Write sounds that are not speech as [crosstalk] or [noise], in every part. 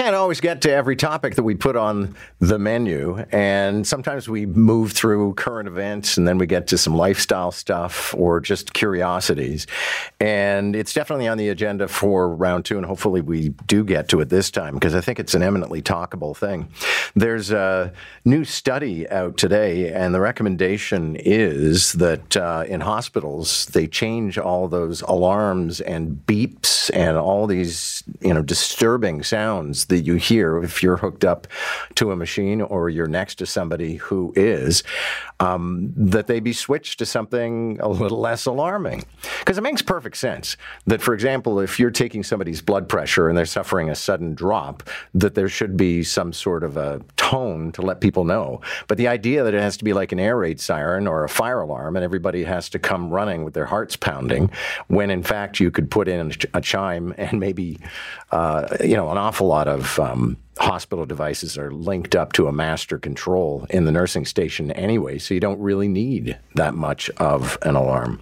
can't always get to every topic that we put on the menu. And sometimes we move through current events and then we get to some lifestyle stuff or just curiosities. And it's definitely on the agenda for round two. And hopefully we do get to it this time because I think it's an eminently talkable thing. There's a new study out today, and the recommendation is that uh, in hospitals, they change all those alarms and beeps and all these, you know, disturbing sounds that you hear if you're hooked up to a machine or you're next to somebody who is, um, that they be switched to something a little less alarming. Because it makes perfect sense that, for example, if you're taking somebody's blood pressure and they're suffering a sudden drop, that there should be some sort of a tone to let people know. But the idea that it has to be like an air raid siren or a fire alarm and everybody has to come running with their hearts pounding, when in fact you could put in a chime and maybe, uh, you know, an awful lot of. Um, hospital devices are linked up to a master control in the nursing station anyway, so you don't really need that much of an alarm.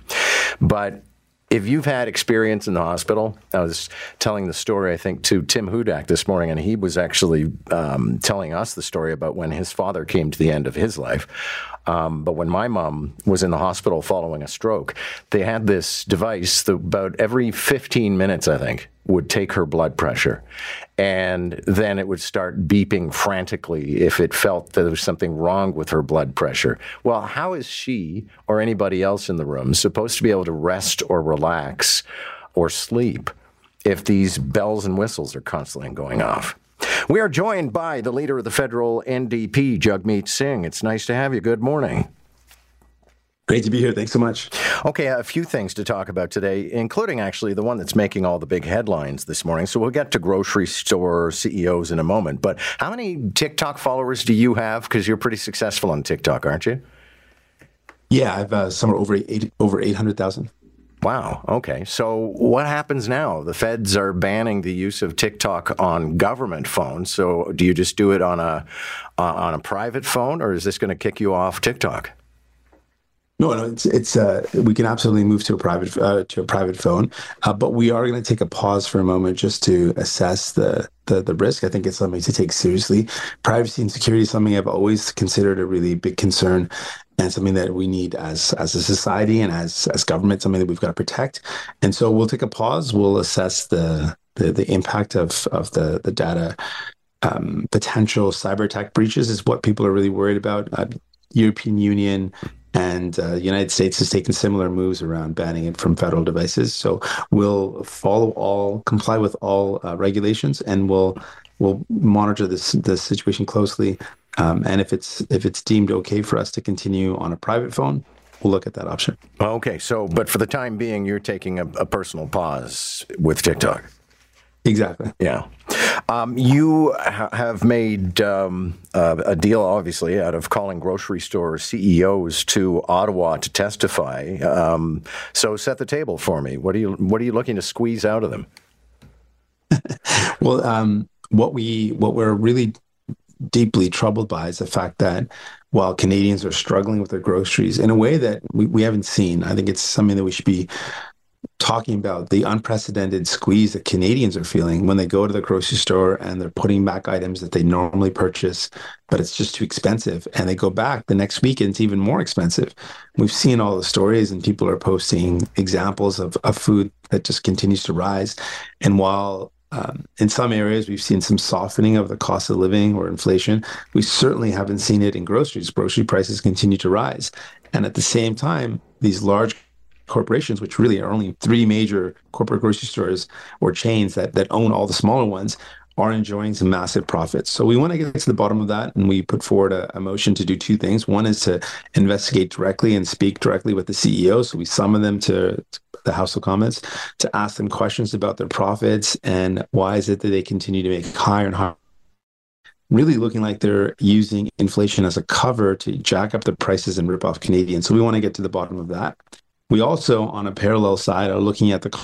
But if you've had experience in the hospital, I was telling the story, I think, to Tim Hudak this morning, and he was actually um, telling us the story about when his father came to the end of his life. Um, but when my mom was in the hospital following a stroke, they had this device about every 15 minutes, I think, would take her blood pressure. And then it would start beeping frantically if it felt that there was something wrong with her blood pressure. Well, how is she or anybody else in the room supposed to be able to rest or relax or sleep if these bells and whistles are constantly going off? We are joined by the leader of the federal NDP, Jagmeet Singh. It's nice to have you. Good morning. Great to be here. Thanks so much. Okay, a few things to talk about today, including actually the one that's making all the big headlines this morning. So we'll get to grocery store CEOs in a moment. But how many TikTok followers do you have? Because you're pretty successful on TikTok, aren't you? Yeah, I've uh, somewhere over eight, over eight hundred thousand. Wow. Okay. So what happens now? The feds are banning the use of TikTok on government phones. So do you just do it on a uh, on a private phone, or is this going to kick you off TikTok? No, no, it's it's uh, we can absolutely move to a private uh, to a private phone, uh, but we are going to take a pause for a moment just to assess the, the the risk. I think it's something to take seriously. Privacy and security is something I've always considered a really big concern, and something that we need as as a society and as as government, something that we've got to protect. And so we'll take a pause. We'll assess the the, the impact of of the the data. Um, potential cyber attack breaches is what people are really worried about. Uh, European Union and uh, the United States has taken similar moves around banning it from federal devices. So we'll follow all, comply with all uh, regulations, and we'll we'll monitor this this situation closely. Um, and if it's if it's deemed okay for us to continue on a private phone, we'll look at that option. Okay. So, but for the time being, you're taking a, a personal pause with TikTok. Exactly. Yeah. Um, you ha- have made um, uh, a deal, obviously, out of calling grocery store CEOs to Ottawa to testify. Um, so, set the table for me. What are you What are you looking to squeeze out of them? [laughs] well, um, what we what we're really deeply troubled by is the fact that while Canadians are struggling with their groceries in a way that we, we haven't seen, I think it's something that we should be talking about the unprecedented squeeze that Canadians are feeling when they go to the grocery store and they're putting back items that they normally purchase, but it's just too expensive. And they go back the next week and it's even more expensive. We've seen all the stories and people are posting examples of, of food that just continues to rise. And while um, in some areas, we've seen some softening of the cost of living or inflation. We certainly haven't seen it in groceries. Grocery prices continue to rise. And at the same time, these large corporations, which really are only three major corporate grocery stores or chains that, that own all the smaller ones, are enjoying some massive profits. So we want to get to the bottom of that, and we put forward a, a, motion to do two things. One is to investigate directly and speak directly with the CEO. So we summon them to the House of Commons to ask them questions about their profits and why is it that they continue to make higher and higher really looking like they're using inflation as a cover to jack up the prices and rip off Canadians. So we want to get to the bottom of that. We also, on a parallel side, are looking at the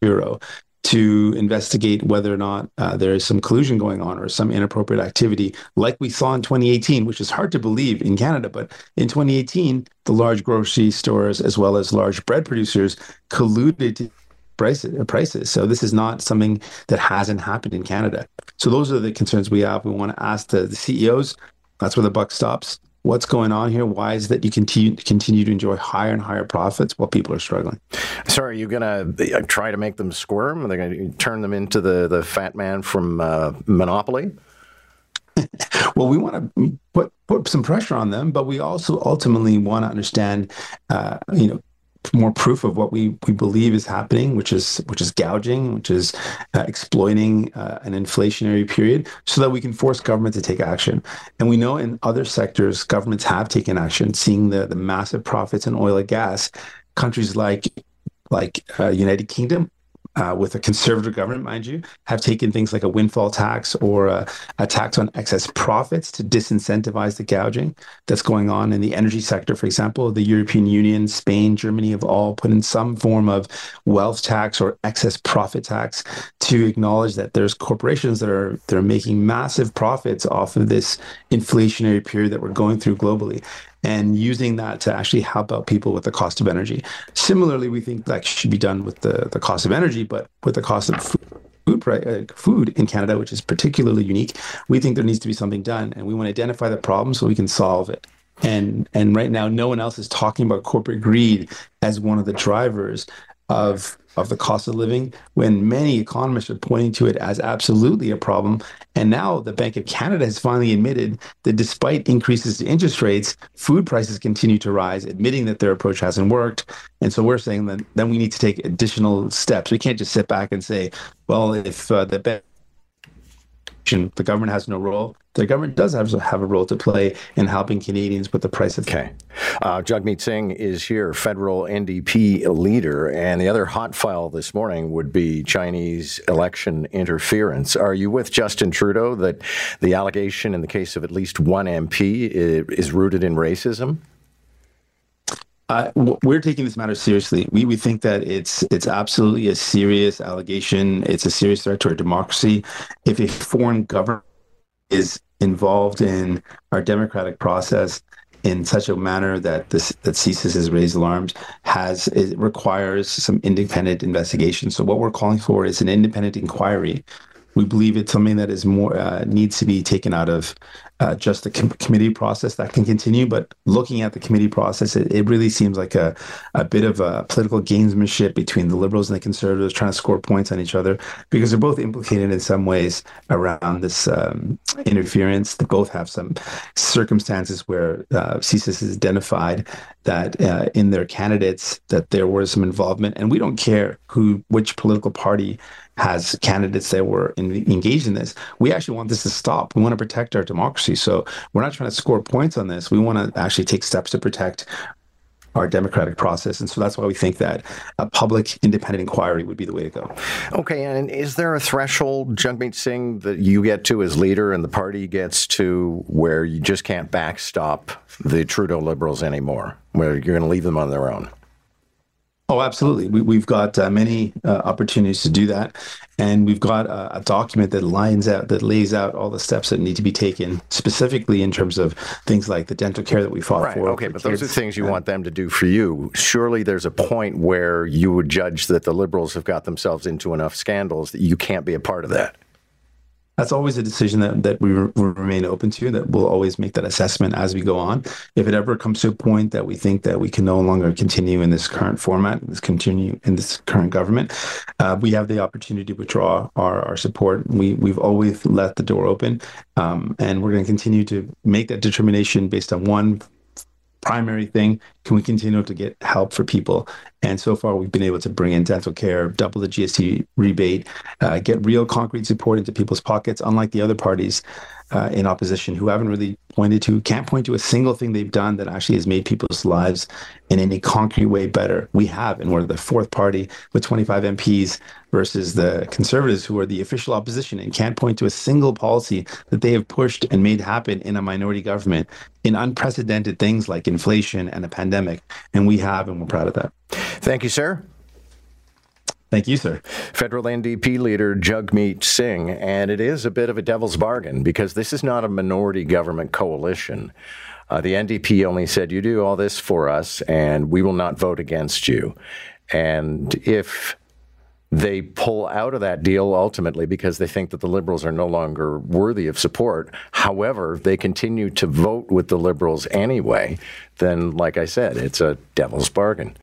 Bureau to investigate whether or not uh, there is some collusion going on or some inappropriate activity, like we saw in 2018, which is hard to believe in Canada. But in 2018, the large grocery stores, as well as large bread producers, colluded to prices. So this is not something that hasn't happened in Canada. So those are the concerns we have. We want to ask the, the CEOs. That's where the buck stops. What's going on here? Why is that you continue continue to enjoy higher and higher profits while people are struggling? So, are you going to uh, try to make them squirm? Are they going to turn them into the the fat man from uh, Monopoly? [laughs] well, we want to put put some pressure on them, but we also ultimately want to understand, uh, you know, more proof of what we, we believe is happening, which is which is gouging, which is uh, exploiting uh, an inflationary period, so that we can force government to take action. And we know in other sectors, governments have taken action, seeing the the massive profits in oil and gas. Countries like like uh, United Kingdom uh, with a conservative government, mind you, have taken things like a windfall tax or a, a, tax on excess profits to disincentivize the gouging that's going on in the energy sector. For example, the European Union, Spain, Germany have all put in some form of wealth tax or excess profit tax to acknowledge that there's corporations that are that are making massive profits off of this inflationary period that we're going through globally and using that to actually help out people with the cost of energy. Similarly, we think that should be done with the, the cost of energy, but with the cost of food. Food, uh, food in Canada, which is particularly unique, we think there needs to be something done, and we want to identify the problem so we can solve it. And and right now, no one else is talking about corporate greed as one of the drivers of of the cost of living when many economists are pointing to it as absolutely a problem. And now the Bank of Canada has finally admitted that despite increases to interest rates, food prices continue to rise, admitting that their approach hasn't worked. And so we're saying that then we need to take additional steps. We can't just sit back and say, well, if uh, the bank the government has no role. The government does have, have a role to play in helping Canadians with the price of. Okay. Uh, Jagmeet Singh is here, federal NDP leader. And the other hot file this morning would be Chinese election interference. Are you with Justin Trudeau that the allegation in the case of at least one MP is rooted in racism? We're taking this matter seriously. We we think that it's it's absolutely a serious allegation. It's a serious threat to our democracy. If a foreign government is involved in our democratic process in such a manner that this that CSIS has raised alarms has it requires some independent investigation. So what we're calling for is an independent inquiry we believe it's something that is more uh, needs to be taken out of uh, just the com- committee process that can continue. But looking at the committee process, it, it really seems like a, a bit of a political gamesmanship between the Liberals and the Conservatives trying to score points on each other because they're both implicated in some ways around this um, interference. They both have some circumstances where uh, CSIS has identified that uh, in their candidates that there was some involvement, and we don't care who which political party has candidates that were in, engaged in this. We actually want this to stop. We want to protect our democracy. So we're not trying to score points on this. We want to actually take steps to protect our democratic process. And so that's why we think that a public independent inquiry would be the way to go. Okay. And is there a threshold, Jagmeet Singh, that you get to as leader and the party gets to where you just can't backstop the Trudeau Liberals anymore, where you're going to leave them on their own? Oh, absolutely. We, have got uh, many uh, opportunities to do that. And we've got a, a, document that lines out, that lays out all the steps that need to be taken, specifically in terms of things like the dental care that we fought right, for. Okay, for but kids. those are things you want them to do for you. Surely there's a point where you would judge that the liberals have got themselves into enough scandals that you can't be a part of that that's always a decision that, that we re- remain open to that we'll always make that assessment as we go on. If it ever comes to a point that we think that we can no longer continue in this current format this continue in this current government uh, we have the opportunity to withdraw our, our support. We, we've always let the door open um, and we're going to continue to make that determination based on one primary thing can we continue to get help for people? And so far we've been able to bring in dental care double the gst rebate uh, get real concrete support into people's pockets unlike the other parties uh, in opposition who haven't really pointed to, can't point to a single thing they've done that actually has made people's lives in any concrete way better. We have, and we're the fourth party with 25 MPs versus the conservatives who are the official opposition and can't point to a single policy that they have pushed and made happen in a minority government in unprecedented things like inflation and a pandemic. And we have, and we're proud of that. Thank you, sir. Thank you, sir. Federal NDP leader Jagmeet Singh. And it is a bit of a devil's bargain because this is not a minority government coalition. Uh, the NDP only said, You do all this for us, and we will not vote against you. And if they pull out of that deal ultimately because they think that the liberals are no longer worthy of support. However, they continue to vote with the liberals anyway, then, like I said, it's a devil's bargain.